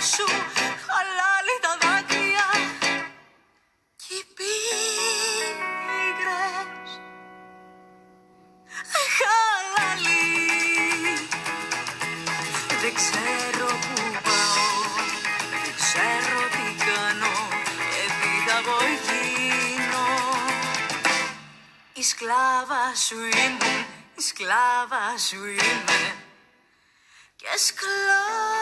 σου χαλάλι τα δάκρυα. Κι οι πίγρες χαλάλι δεν ξέρω που πάω δεν ξέρω τι κάνω. Και τι θα εγώ γίνω η σκλάβα σου είμαι η σκλάβα σου είμαι. Και σκλάβα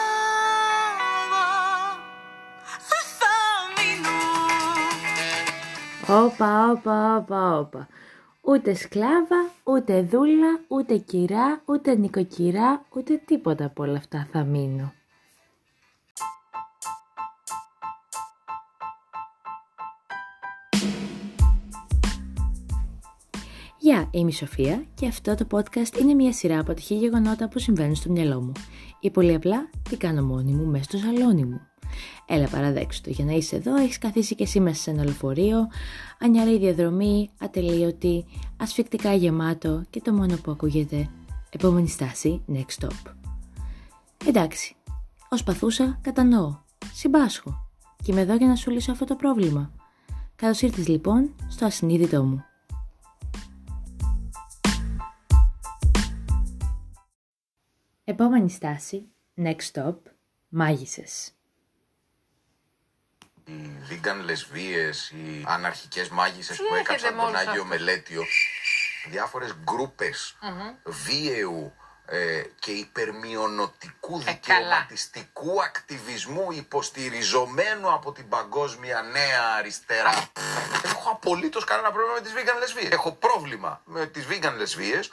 Όπα, όπα, όπα, όπα. Ούτε σκλάβα, ούτε δούλα, ούτε κυρά, ούτε νοικοκυρά, ούτε τίποτα από όλα αυτά θα μείνω. Γεια, είμαι η Σοφία και αυτό το podcast είναι μια σειρά από τυχή γεγονότα που συμβαίνουν στο μυαλό μου. Ή πολύ απλά, τι κάνω μόνη μου μέσα στο σαλόνι μου. Έλα παραδέξου το, για να είσαι εδώ έχεις καθίσει και εσύ μέσα σε ένα λεωφορείο, ανιαρή διαδρομή, ατελείωτη, ασφικτικά γεμάτο και το μόνο που ακούγεται, επόμενη στάση, next stop. Εντάξει, ως παθούσα κατανοώ, συμπάσχω και είμαι εδώ για να σου λύσω αυτό το πρόβλημα. Καλώς ήρθες λοιπόν στο ασυνείδητό μου. Επόμενη στάση, next stop, μάγισσες. Οι vegan λεσβίες, οι αναρχικές μάγισσες που έρχεται έκαψαν με τον όλους Άγιο αυτούς. Μελέτιο, διάφορες γκρούπες βίαιου ε, και υπερμειονοτικού καλά. δικαιωματιστικού ακτιβισμού υποστηριζομένου από την παγκόσμια νέα αριστερά. Δεν έχω απολύτως κανένα πρόβλημα με τις vegan λεσβείες. Έχω πρόβλημα με τις vegan λεσβείες.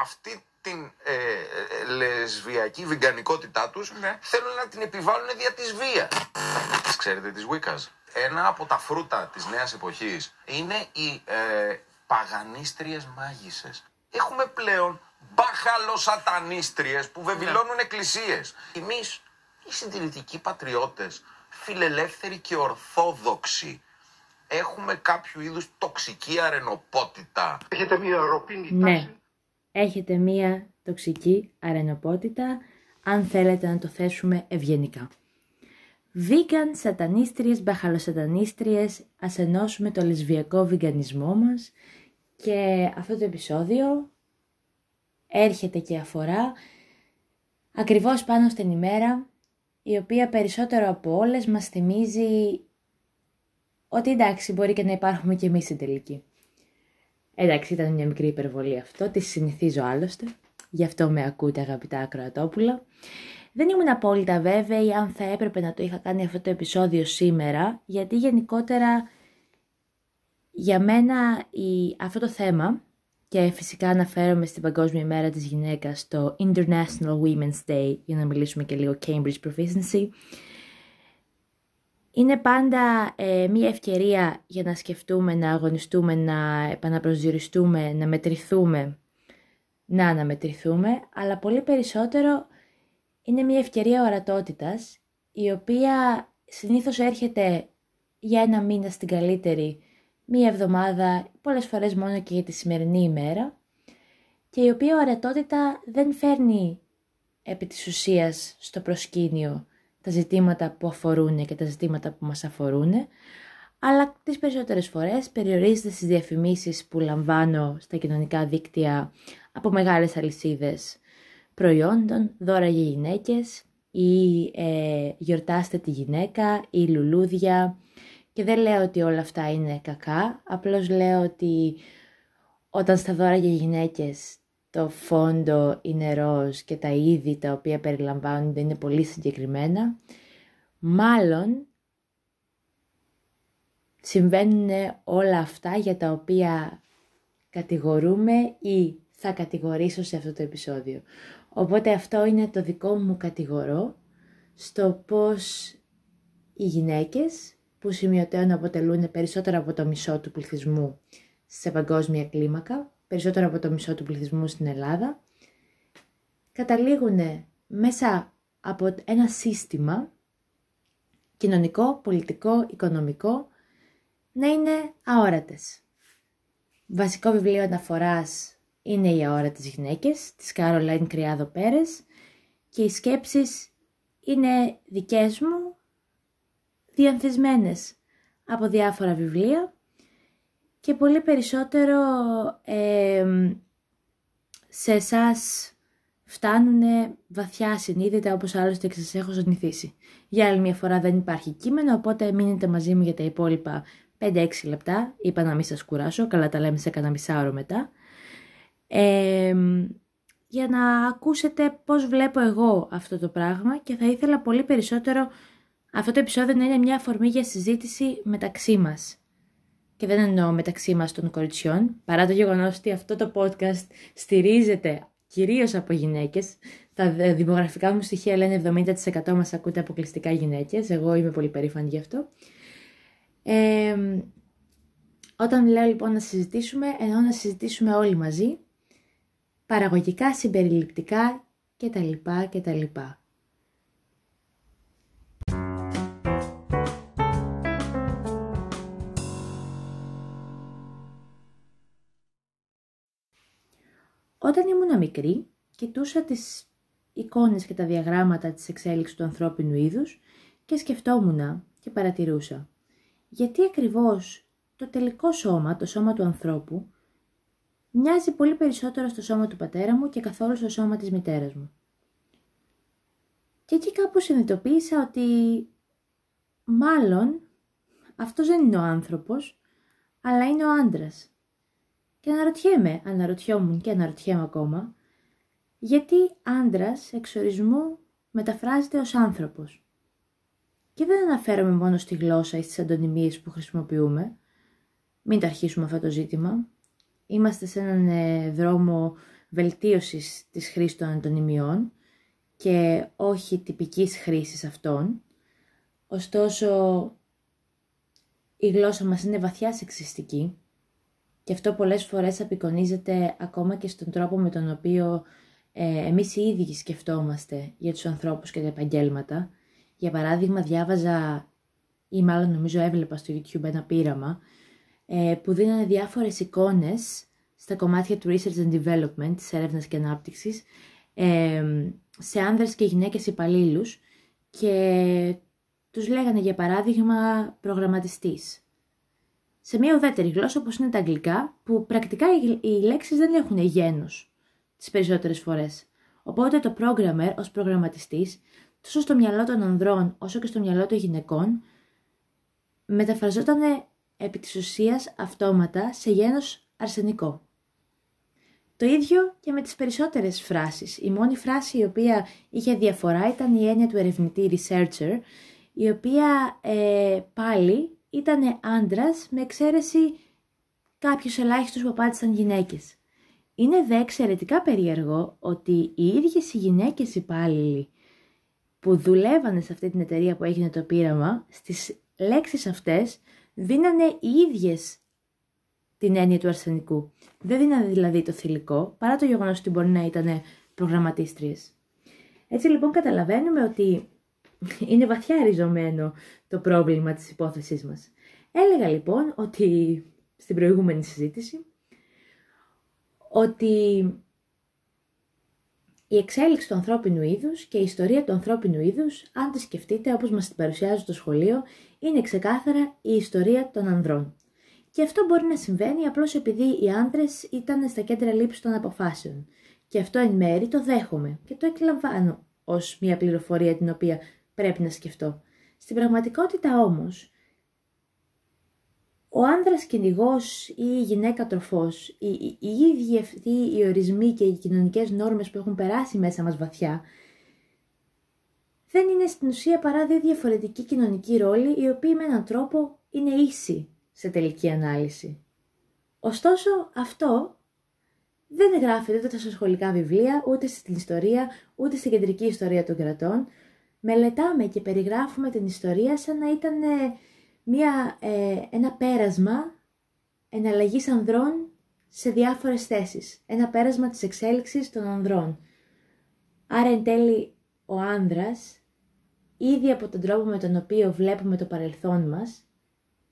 Αυτή την ε, ε, λεσβιακή βιγκανικότητά τους Ναι. θέλουν να την επιβάλλουν δια της βίας. Τις ξέρετε τις Wiccas. Ένα από τα φρούτα της νέας εποχής είναι οι ε, παγανίστριες μάγισσες. Έχουμε πλέον μπαχαλοσατανίστριες που βεβηλώνουν εκκλησίες. Εμείς, οι συντηρητικοί πατριώτες, φιλελεύθεροι και ορθόδοξοι, έχουμε κάποιο είδους τοξική αρενοπότητα. Έχετε μια ροπίνη Ναι, τάση; Έχετε μία τοξική αρενοπότητα, αν θέλετε να το θέσουμε ευγενικά. Vegan, σατανίστριες, μπαχαλοσατανίστριες, ας ενώσουμε το λεσβιακό βιγκανισμό μας και αυτό το επεισόδιο έρχεται και αφορά ακριβώς πάνω στην ημέρα η οποία περισσότερο από όλες μας θυμίζει ότι εντάξει μπορεί και να υπάρχουμε και εμείς στην τελική. Εντάξει, ήταν μια μικρή υπερβολή αυτό, τη συνηθίζω άλλωστε. Γι' αυτό με ακούτε αγαπητά ακροατόπουλα. Δεν ήμουν απόλυτα βέβαιη αν θα έπρεπε να το είχα κάνει αυτό το επεισόδιο σήμερα, γιατί γενικότερα για μένα η, αυτό το θέμα, και φυσικά αναφέρομαι στην Παγκόσμια ημέρα της γυναίκας, το International Women's Day, για να μιλήσουμε και λίγο Cambridge Proficiency, είναι πάντα ε, μια ευκαιρία για να σκεφτούμε, να αγωνιστούμε, να επαναπροσδιοριστούμε, να μετρηθούμε, να αναμετρηθούμε, αλλά πολύ περισσότερο είναι μια ευκαιρία ορατότητας, η οποία συνήθως έρχεται για ένα μήνα στην καλύτερη, μία εβδομάδα, πολλές φορές μόνο και για τη σημερινή ημέρα, και η οποία ορατότητα δεν φέρνει επί της ουσίας στο προσκήνιο τα ζητήματα που αφορούν και τα ζητήματα που μας αφορούν, αλλά τις περισσότερες φορές περιορίζεται στις διαφημίσεις που λαμβάνω στα κοινωνικά δίκτυα από μεγάλες αλυσίδες προϊόντων, δώρα για γυναίκες ή ε, γιορτάστε τη γυναίκα ή λουλούδια. Και δεν λέω ότι όλα αυτά είναι κακά, απλώς λέω ότι όταν στα δώρα για γυναίκες το φόντο είναι ροζ και τα είδη τα οποία περιλαμβάνονται είναι πολύ συγκεκριμένα, μάλλον συμβαίνουν όλα αυτά για τα οποία κατηγορούμε ή θα κατηγορήσω σε αυτό το επεισόδιο. Οπότε αυτό είναι το δικό μου κατηγορώ στο πως οι γυναίκες που σημειωτέων αποτελούν περισσότερο από το μισό του πληθυσμού σε παγκόσμια κλίμακα, περισσότερο από το μισό του πληθυσμού στην Ελλάδα, καταλήγουν μέσα από ένα σύστημα κοινωνικό, πολιτικό, οικονομικό να είναι αόρατες. Βασικό βιβλίο αναφοράς είναι «Οι αόρατες γυναίκες» της Κάρολάιν Κριάδο Πέρες και οι σκέψεις είναι δικές μου, διανθισμένες από διάφορα βιβλία και πολύ περισσότερο ε, σε εσάς φτάνουν βαθιά συνείδητα όπως άλλωστε και σας έχω συνηθίσει. Για άλλη μια φορά δεν υπάρχει κείμενο, οπότε μείνετε μαζί μου για τα υπόλοιπα 5-6 λεπτά. Είπα να μην σας κουράσω, καλά τα λέμε σε κανένα μισάωρο μετά. Ε, για να ακούσετε πώς βλέπω εγώ αυτό το πράγμα και θα ήθελα πολύ περισσότερο αυτό το επεισόδιο να είναι μια αφορμή για συζήτηση μεταξύ μας. Και δεν εννοώ μεταξύ μας των κοριτσιών, παρά το γεγονός ότι αυτό το podcast στηρίζεται κυρίως από γυναίκες. Τα δημογραφικά μου στοιχεία λένε 70% μας ακούτε αποκλειστικά γυναίκες. Εγώ είμαι πολύ περήφανη γι' αυτό. Ε, όταν λέω λοιπόν να συζητήσουμε, εννοώ να συζητήσουμε όλοι μαζί, παραγωγικά, συμπεριληπτικά κτλ. κτλ. Όταν ήμουν μικρή, κοιτούσα τις εικόνες και τα διαγράμματα της εξέλιξης του ανθρώπινου είδους και σκεφτόμουν και παρατηρούσα. Γιατί ακριβώς το τελικό σώμα, το σώμα του ανθρώπου, μοιάζει πολύ περισσότερο στο σώμα του πατέρα μου και καθόλου στο σώμα της μητέρας μου. Και εκεί κάπου συνειδητοποίησα ότι μάλλον αυτός δεν είναι ο άνθρωπος, αλλά είναι ο άντρας. Και αναρωτιέμαι, αναρωτιόμουν και αναρωτιέμαι ακόμα, γιατί άντρας εξορισμού μεταφράζεται ως άνθρωπος. Και δεν αναφέρομαι μόνο στη γλώσσα ή στις αντωνυμίες που χρησιμοποιούμε. Μην το αρχίσουμε αυτό το ζήτημα. Είμαστε σε έναν ε, δρόμο βελτίωσης της χρήσης των αντωνυμιών και όχι τυπικής χρήσης αυτών. Ωστόσο, η γλώσσα μας είναι βαθιά σεξιστική και αυτό πολλές φορές απεικονίζεται ακόμα και στον τρόπο με τον οποίο ε, εμείς οι ίδιοι σκεφτόμαστε για τους ανθρώπους και τα επαγγέλματα. Για παράδειγμα, διάβαζα ή μάλλον νομίζω έβλεπα στο YouTube ένα πείραμα ε, που δίνανε διάφορες εικόνες στα κομμάτια του Research and Development, της έρευνας και ανάπτυξης, ε, σε άνδρες και γυναίκες υπαλλήλους και τους λέγανε για παράδειγμα προγραμματιστής σε μια ουδέτερη γλώσσα όπως είναι τα αγγλικά, που πρακτικά οι λέξεις δεν έχουν γένους τις περισσότερες φορές. Οπότε το programmer ως προγραμματιστής, τόσο στο μυαλό των ανδρών όσο και στο μυαλό των γυναικών, μεταφραζόταν επί της ουσίας αυτόματα σε γένος αρσενικό. Το ίδιο και με τις περισσότερες φράσεις. Η μόνη φράση η οποία είχε διαφορά ήταν η έννοια του ερευνητή researcher, η οποία ε, πάλι ήταν άντρας με εξαίρεση κάποιους ελάχιστους που απάντησαν γυναίκες. Είναι δε εξαιρετικά περίεργο ότι οι ίδιες οι γυναίκες υπάλληλοι που δουλεύανε σε αυτή την εταιρεία που έγινε το πείραμα, στις λέξεις αυτές δίνανε οι ίδιες την έννοια του αρσενικού. Δεν δίνανε δηλαδή το θηλυκό, παρά το γεγονός ότι μπορεί να ήταν προγραμματίστριες. Έτσι λοιπόν καταλαβαίνουμε ότι είναι βαθιά ριζωμένο το πρόβλημα της υπόθεσής μας. Έλεγα λοιπόν ότι στην προηγούμενη συζήτηση ότι η εξέλιξη του ανθρώπινου είδους και η ιστορία του ανθρώπινου είδους, αν τη σκεφτείτε όπως μας την παρουσιάζει στο σχολείο, είναι ξεκάθαρα η ιστορία των ανδρών. Και αυτό μπορεί να συμβαίνει απλώς επειδή οι άντρες ήταν στα κέντρα λήψης των αποφάσεων. Και αυτό εν μέρη το δέχομαι και το εκλαμβάνω ως μια πληροφορία την οποία πρέπει να σκεφτώ. Στην πραγματικότητα όμως, ο άνδρας κυνηγός ή η γυναίκα τροφός, οι, οι, οι ίδιοι αυτοί οι ορισμοί και οι κοινωνικές νόρμες που έχουν περάσει μέσα μας βαθιά, δεν είναι στην ουσία παρά δύο διαφορετικοί κοινωνικοί ρόλοι, οι οποίοι με έναν τρόπο είναι ίσοι σε τελική ανάλυση. Ωστόσο, αυτό δεν γράφεται ούτε στα σχολικά βιβλία, ούτε στην ιστορία, ούτε στην κεντρική ιστορία των κρατών, μελετάμε και περιγράφουμε την ιστορία σαν να ήταν ε, μια, ε, ένα πέρασμα εναλλαγής ανδρών σε διάφορες θέσεις. Ένα πέρασμα της εξέλιξης των ανδρών. Άρα εν τέλει ο άνδρας, ήδη από τον τρόπο με τον οποίο βλέπουμε το παρελθόν μας,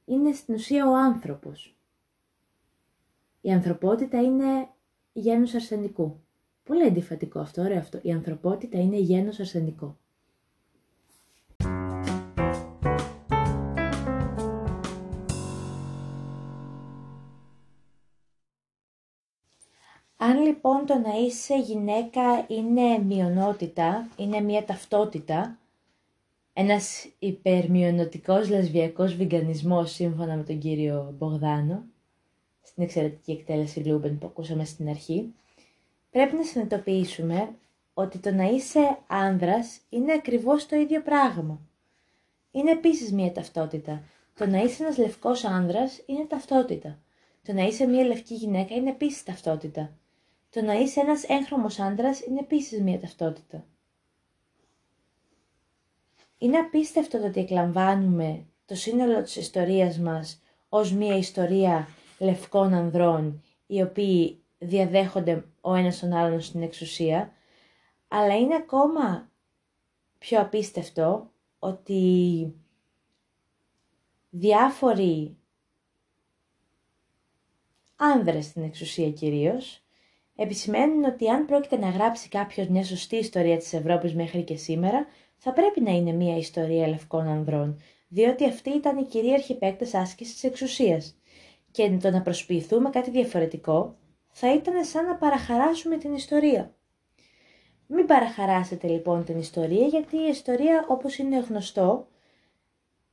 είναι στην ουσία ο άνθρωπος. Η ανθρωπότητα είναι γένος αρσενικού. Πολύ αντιφατικό αυτό, ωραίο αυτό. Η ανθρωπότητα είναι γένος αρσενικό. Λοιπόν το να είσαι γυναίκα είναι μειονότητα, είναι μια ταυτότητα, ένας υπερμειονοτικός λεσβιακός βιγκανισμός σύμφωνα με τον κύριο Μπογδάνο, στην εξαιρετική εκτέλεση Λούμπεν που ακούσαμε στην αρχή, πρέπει να συνειδητοποιήσουμε ότι το να είσαι άνδρας είναι ακριβώς το ίδιο πράγμα. Είναι επίσης μία ταυτότητα. Το να είσαι ένας λευκός άνδρας είναι ταυτότητα. Το να είσαι μία λευκή γυναίκα είναι επίσης ταυτότητα. Το να είσαι ένας έγχρωμος άντρας είναι επίσης μία ταυτότητα. Είναι απίστευτο το ότι εκλαμβάνουμε το σύνολο της ιστορίας μας ως μία ιστορία λευκών ανδρών οι οποίοι διαδέχονται ο ένας τον άλλον στην εξουσία, αλλά είναι ακόμα πιο απίστευτο ότι διάφοροι άνδρες στην εξουσία κυρίως, επισημαίνουν ότι αν πρόκειται να γράψει κάποιος μια σωστή ιστορία της Ευρώπης μέχρι και σήμερα, θα πρέπει να είναι μια ιστορία λευκών ανδρών, διότι αυτοί ήταν οι κυρίαρχοι παίκτες άσκησης της εξουσίας. Και το να προσποιηθούμε κάτι διαφορετικό θα ήταν σαν να παραχαράσουμε την ιστορία. Μην παραχαράσετε λοιπόν την ιστορία γιατί η ιστορία όπως είναι γνωστό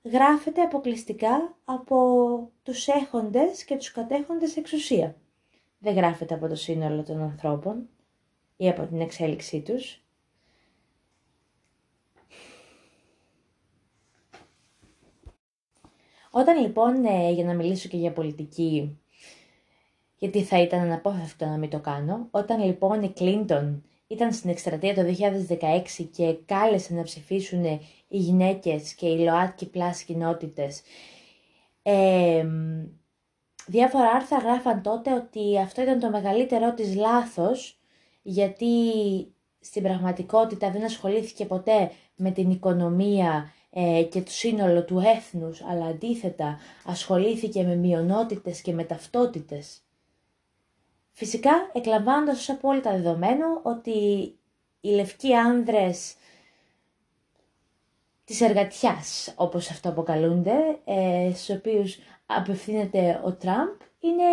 γράφεται αποκλειστικά από τους έχοντες και τους κατέχοντες εξουσία. Δεν γράφεται από το σύνολο των ανθρώπων ή από την εξέλιξή τους. Όταν λοιπόν, ε, για να μιλήσω και για πολιτική, γιατί θα ήταν αναπόφευκτο να μην το κάνω, όταν λοιπόν η Κλίντον ήταν στην εκστρατεία το 2016 και κάλεσε να ψηφίσουν οι γυναίκες και οι ΛΟΑΤΚΙ πλάς κοινότητες. Ε, διάφορα άρθρα γράφαν τότε ότι αυτό ήταν το μεγαλύτερό της λάθος, γιατί στην πραγματικότητα δεν ασχολήθηκε ποτέ με την οικονομία ε, και το σύνολο του έθνους, αλλά αντίθετα ασχολήθηκε με μειονότητες και με ταυτότητες. Φυσικά, εκλαμβάνοντας ως απόλυτα δεδομένο ότι οι λευκοί άνδρες της εργατιάς, όπως αυτό αποκαλούνται, ε, στους οποίους απευθύνεται ο Τραμπ, είναι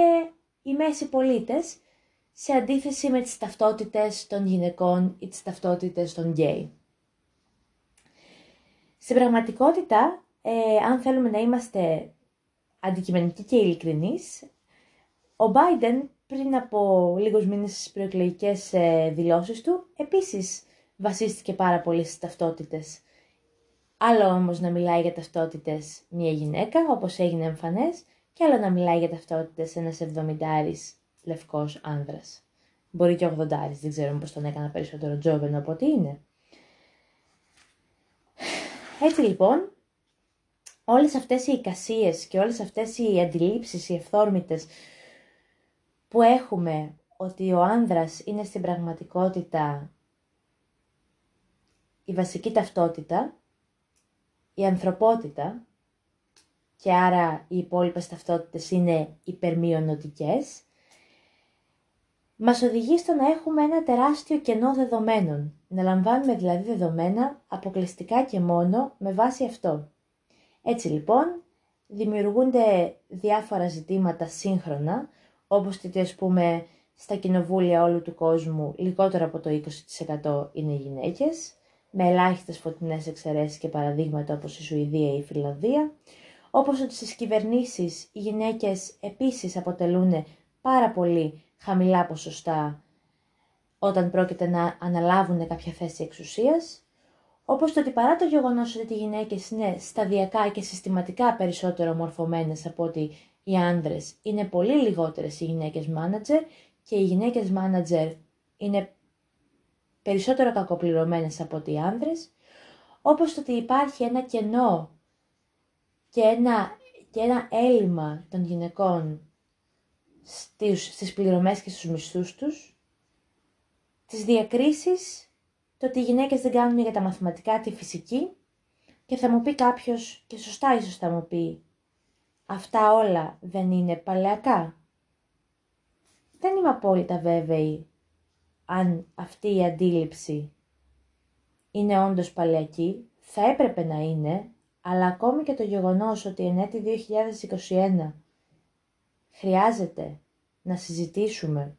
οι μέση πολίτες, σε αντίθεση με τις ταυτότητες των γυναικών ή τις ταυτότητες των γκέι. Στην πραγματικότητα, ε, αν θέλουμε να είμαστε αντικειμενικοί και ειλικρινείς, ο Biden πριν από λίγους μήνες στις προεκλογικές ε, δηλώσεις του, επίσης βασίστηκε πάρα πολύ στις ταυτότητες. Άλλο όμως να μιλάει για ταυτότητες μια γυναίκα, όπως έγινε εμφανές, και άλλο να μιλάει για ταυτότητες ένας εβδομηντάρης λευκός άνδρας. Μπορεί και ογδοντάρης, δεν ξέρω πώς τον έκανα περισσότερο τζόβεν από ό,τι είναι. Έτσι λοιπόν, όλες αυτές οι εικασίες και όλες αυτές οι αντιλήψεις, οι ευθόρμητες που έχουμε ότι ο άνδρας είναι στην πραγματικότητα η βασική ταυτότητα, η ανθρωπότητα και άρα οι υπόλοιπες ταυτότητες είναι υπερμειονοτικές, μας οδηγεί στο να έχουμε ένα τεράστιο κενό δεδομένων, να λαμβάνουμε δηλαδή δεδομένα αποκλειστικά και μόνο με βάση αυτό. Έτσι λοιπόν, δημιουργούνται διάφορα ζητήματα σύγχρονα, όπως ότι ας πούμε στα κοινοβούλια όλου του κόσμου λιγότερο από το 20% είναι γυναίκες, με ελάχιστες φωτεινές εξαιρέσεις και παραδείγματα όπως η Σουηδία ή η Φιλανδία, όπως ότι στις κυβερνήσεις οι γυναίκες επίσης αποτελούν πάρα πολύ χαμηλά ποσοστά όταν πρόκειται να αναλάβουν κάποια θέση εξουσίας, όπως το ότι παρά το γεγονός ότι οι γυναίκες είναι σταδιακά και συστηματικά περισσότερο μορφωμένες από ότι οι άνδρες είναι πολύ λιγότερες οι γυναίκες μάνατζερ και οι γυναίκες μάνατζερ είναι περισσότερο κακοπληρωμένες από ότι οι άνδρες, όπως το ότι υπάρχει ένα κενό και ένα, και ένα έλλειμμα των γυναικών στις, στις πληρωμές και στους μισθούς τους, τις διακρίσεις, το ότι οι γυναίκες δεν κάνουν για τα μαθηματικά τη φυσική και θα μου πει κάποιος, και σωστά ίσως θα μου πει, Αυτά όλα δεν είναι παλαιακά. Δεν είμαι απόλυτα βέβαιη αν αυτή η αντίληψη είναι όντως παλαιακή, θα έπρεπε να είναι, αλλά ακόμη και το γεγονός ότι εν έτη 2021 χρειάζεται να συζητήσουμε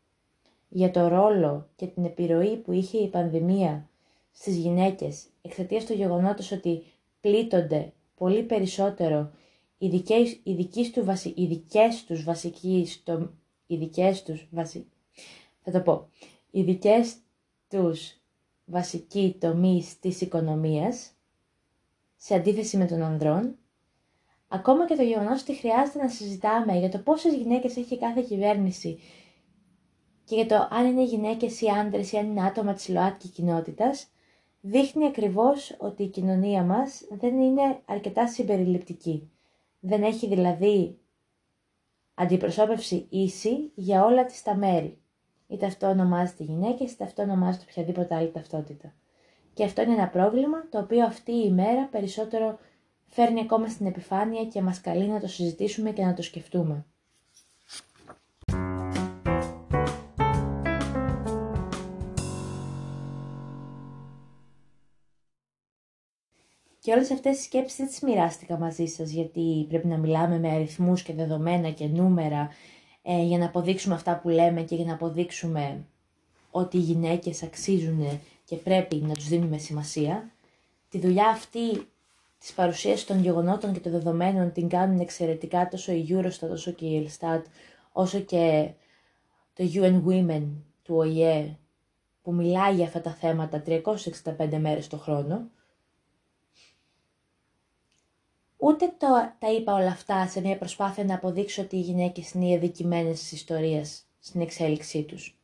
για το ρόλο και την επιρροή που είχε η πανδημία στις γυναίκες εξαιτίας του γεγονότος ότι πλήττονται πολύ περισσότερο οι δικές, οι δικές, του βασι, οι δικές τους βασικοί, στο, οι δικές τους βασι, θα το πω, οι δικές τους βασικοί τομείς της οικονομίας σε αντίθεση με τον ανδρών, ακόμα και το γεγονός ότι χρειάζεται να συζητάμε για το πόσες γυναίκες έχει κάθε κυβέρνηση και για το αν είναι γυναίκες ή άντρες ή αν είναι άτομα της ΛΟΑΤΚΙ κοινότητας, δείχνει ακριβώς ότι η κοινωνία μας δεν είναι αρκετά συμπεριληπτική. Δεν έχει δηλαδή αντιπροσώπευση ίση για όλα τις τα μέρη. Είτε αυτό ονομάζεται γυναίκες, είτε αυτό ονομάζεται οποιαδήποτε άλλη ταυτότητα. Και αυτό είναι ένα πρόβλημα το οποίο αυτή η ημέρα περισσότερο φέρνει ακόμα στην επιφάνεια και μας καλεί να το συζητήσουμε και να το σκεφτούμε. Και όλες αυτές τις σκέψεις δεν τις μοιράστηκα μαζί σας γιατί πρέπει να μιλάμε με αριθμούς και δεδομένα και νούμερα ε, για να αποδείξουμε αυτά που λέμε και για να αποδείξουμε ότι οι γυναίκες αξίζουν και πρέπει να τους δίνουμε σημασία. Τη δουλειά αυτή της παρουσίας των γεγονότων και των δεδομένων την κάνουν εξαιρετικά τόσο η Eurostat όσο και η Elstat όσο και το UN Women του ΟΗΕ που μιλάει για αυτά τα θέματα 365 μέρες το χρόνο Ούτε το, τα είπα όλα αυτά σε μια προσπάθεια να αποδείξω ότι οι γυναίκες είναι οι αδικημένες της ιστορίας στην εξέλιξή τους.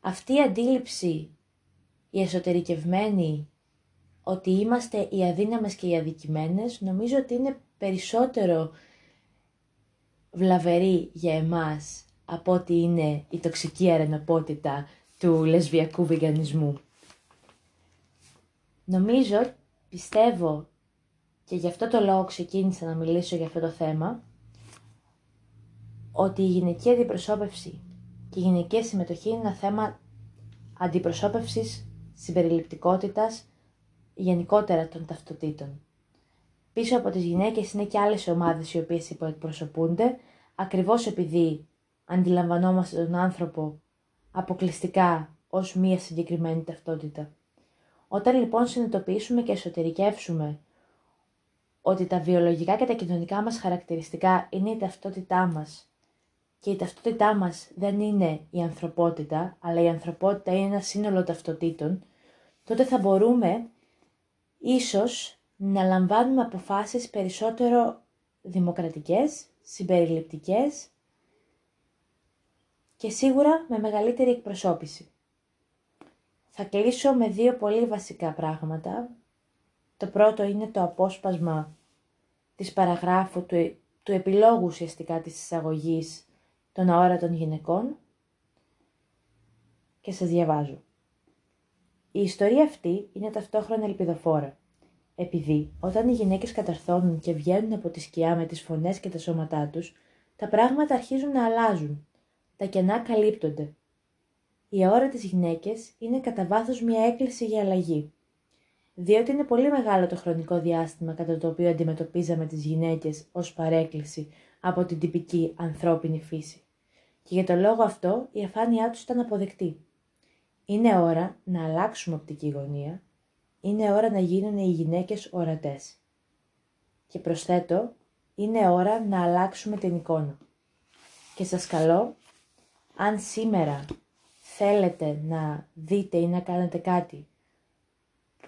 Αυτή η αντίληψη, η εσωτερικευμένη, ότι είμαστε οι αδύναμες και οι αδικημένες, νομίζω ότι είναι περισσότερο βλαβερή για εμάς από ότι είναι η τοξική αρενοπότητα του λεσβιακού βιγανισμού. Νομίζω, πιστεύω και γι' αυτό το λόγο ξεκίνησα να μιλήσω για αυτό το θέμα, ότι η γυναική αντιπροσώπευση και η γυναική συμμετοχή είναι ένα θέμα αντιπροσώπευσης, συμπεριληπτικότητας, γενικότερα των ταυτοτήτων. Πίσω από τις γυναίκες είναι και άλλες ομάδες οι οποίες υποεκπροσωπούνται, ακριβώς επειδή αντιλαμβανόμαστε τον άνθρωπο αποκλειστικά ως μία συγκεκριμένη ταυτότητα. Όταν λοιπόν συνειδητοποιήσουμε και εσωτερικεύσουμε ότι τα βιολογικά και τα κοινωνικά μας χαρακτηριστικά είναι η ταυτότητά μας και η ταυτότητά μας δεν είναι η ανθρωπότητα, αλλά η ανθρωπότητα είναι ένα σύνολο ταυτοτήτων, τότε θα μπορούμε ίσως να λαμβάνουμε αποφάσεις περισσότερο δημοκρατικές, συμπεριληπτικές και σίγουρα με μεγαλύτερη εκπροσώπηση. Θα κλείσω με δύο πολύ βασικά πράγματα το πρώτο είναι το απόσπασμα της παραγράφου του, του επιλόγου ουσιαστικά της εισαγωγής των αόρατων γυναικών και σας διαβάζω. Η ιστορία αυτή είναι ταυτόχρονα ελπιδοφόρα, επειδή όταν οι γυναίκες καταρθώνουν και βγαίνουν από τη σκιά με τις φωνές και τα σώματά τους, τα πράγματα αρχίζουν να αλλάζουν, τα κενά καλύπτονται. Οι αόρατες γυναίκες είναι κατά βάθος μια έκκληση για αλλαγή διότι είναι πολύ μεγάλο το χρονικό διάστημα κατά το οποίο αντιμετωπίζαμε τις γυναίκες ως παρέκκληση από την τυπική ανθρώπινη φύση. Και για τον λόγο αυτό η αφάνειά τους ήταν αποδεκτή. Είναι ώρα να αλλάξουμε οπτική γωνία, είναι ώρα να γίνουν οι γυναίκες ορατές. Και προσθέτω, είναι ώρα να αλλάξουμε την εικόνα. Και σας καλώ, αν σήμερα θέλετε να δείτε ή να κάνετε κάτι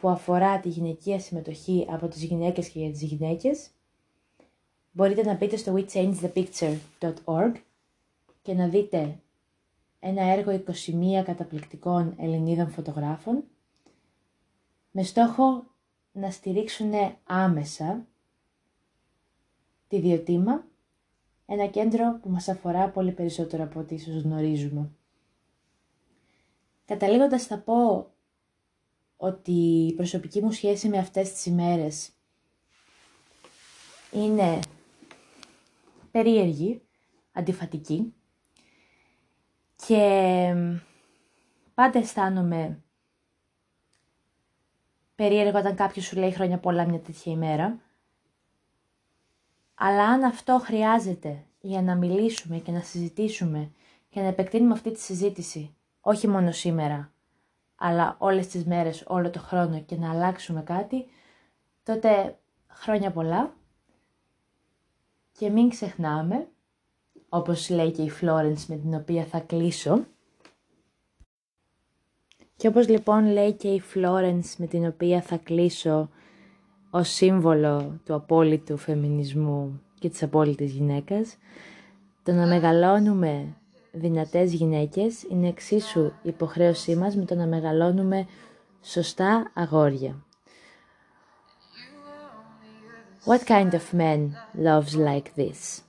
που αφορά τη γυναικεία συμμετοχή από τις γυναίκες και για τις γυναίκες, μπορείτε να μπείτε στο wechangeThePicture.org και να δείτε ένα έργο 21 καταπληκτικών Ελληνίδων φωτογράφων με στόχο να στηρίξουν άμεσα τη Διοτήμα, ένα κέντρο που μας αφορά πολύ περισσότερο από ό,τι ίσως γνωρίζουμε. Καταλήγοντας θα πω ότι η προσωπική μου σχέση με αυτές τις ημέρες είναι περίεργη, αντιφατική και πάντα αισθάνομαι περίεργο όταν κάποιος σου λέει χρόνια πολλά μια τέτοια ημέρα. Αλλά αν αυτό χρειάζεται για να μιλήσουμε και να συζητήσουμε και να επεκτείνουμε αυτή τη συζήτηση, όχι μόνο σήμερα, αλλά όλες τις μέρες, όλο το χρόνο και να αλλάξουμε κάτι, τότε χρόνια πολλά. Και μην ξεχνάμε, όπως λέει και η Φλόρενς με την οποία θα κλείσω, και όπως λοιπόν λέει και η Φλόρενς με την οποία θα κλείσω ως σύμβολο του απόλυτου φεμινισμού και της απόλυτης γυναίκας, το να μεγαλώνουμε δυνατές γυναίκες είναι εξίσου υποχρέωσή μας με το να μεγαλώνουμε σωστά αγόρια. What kind of man loves like this?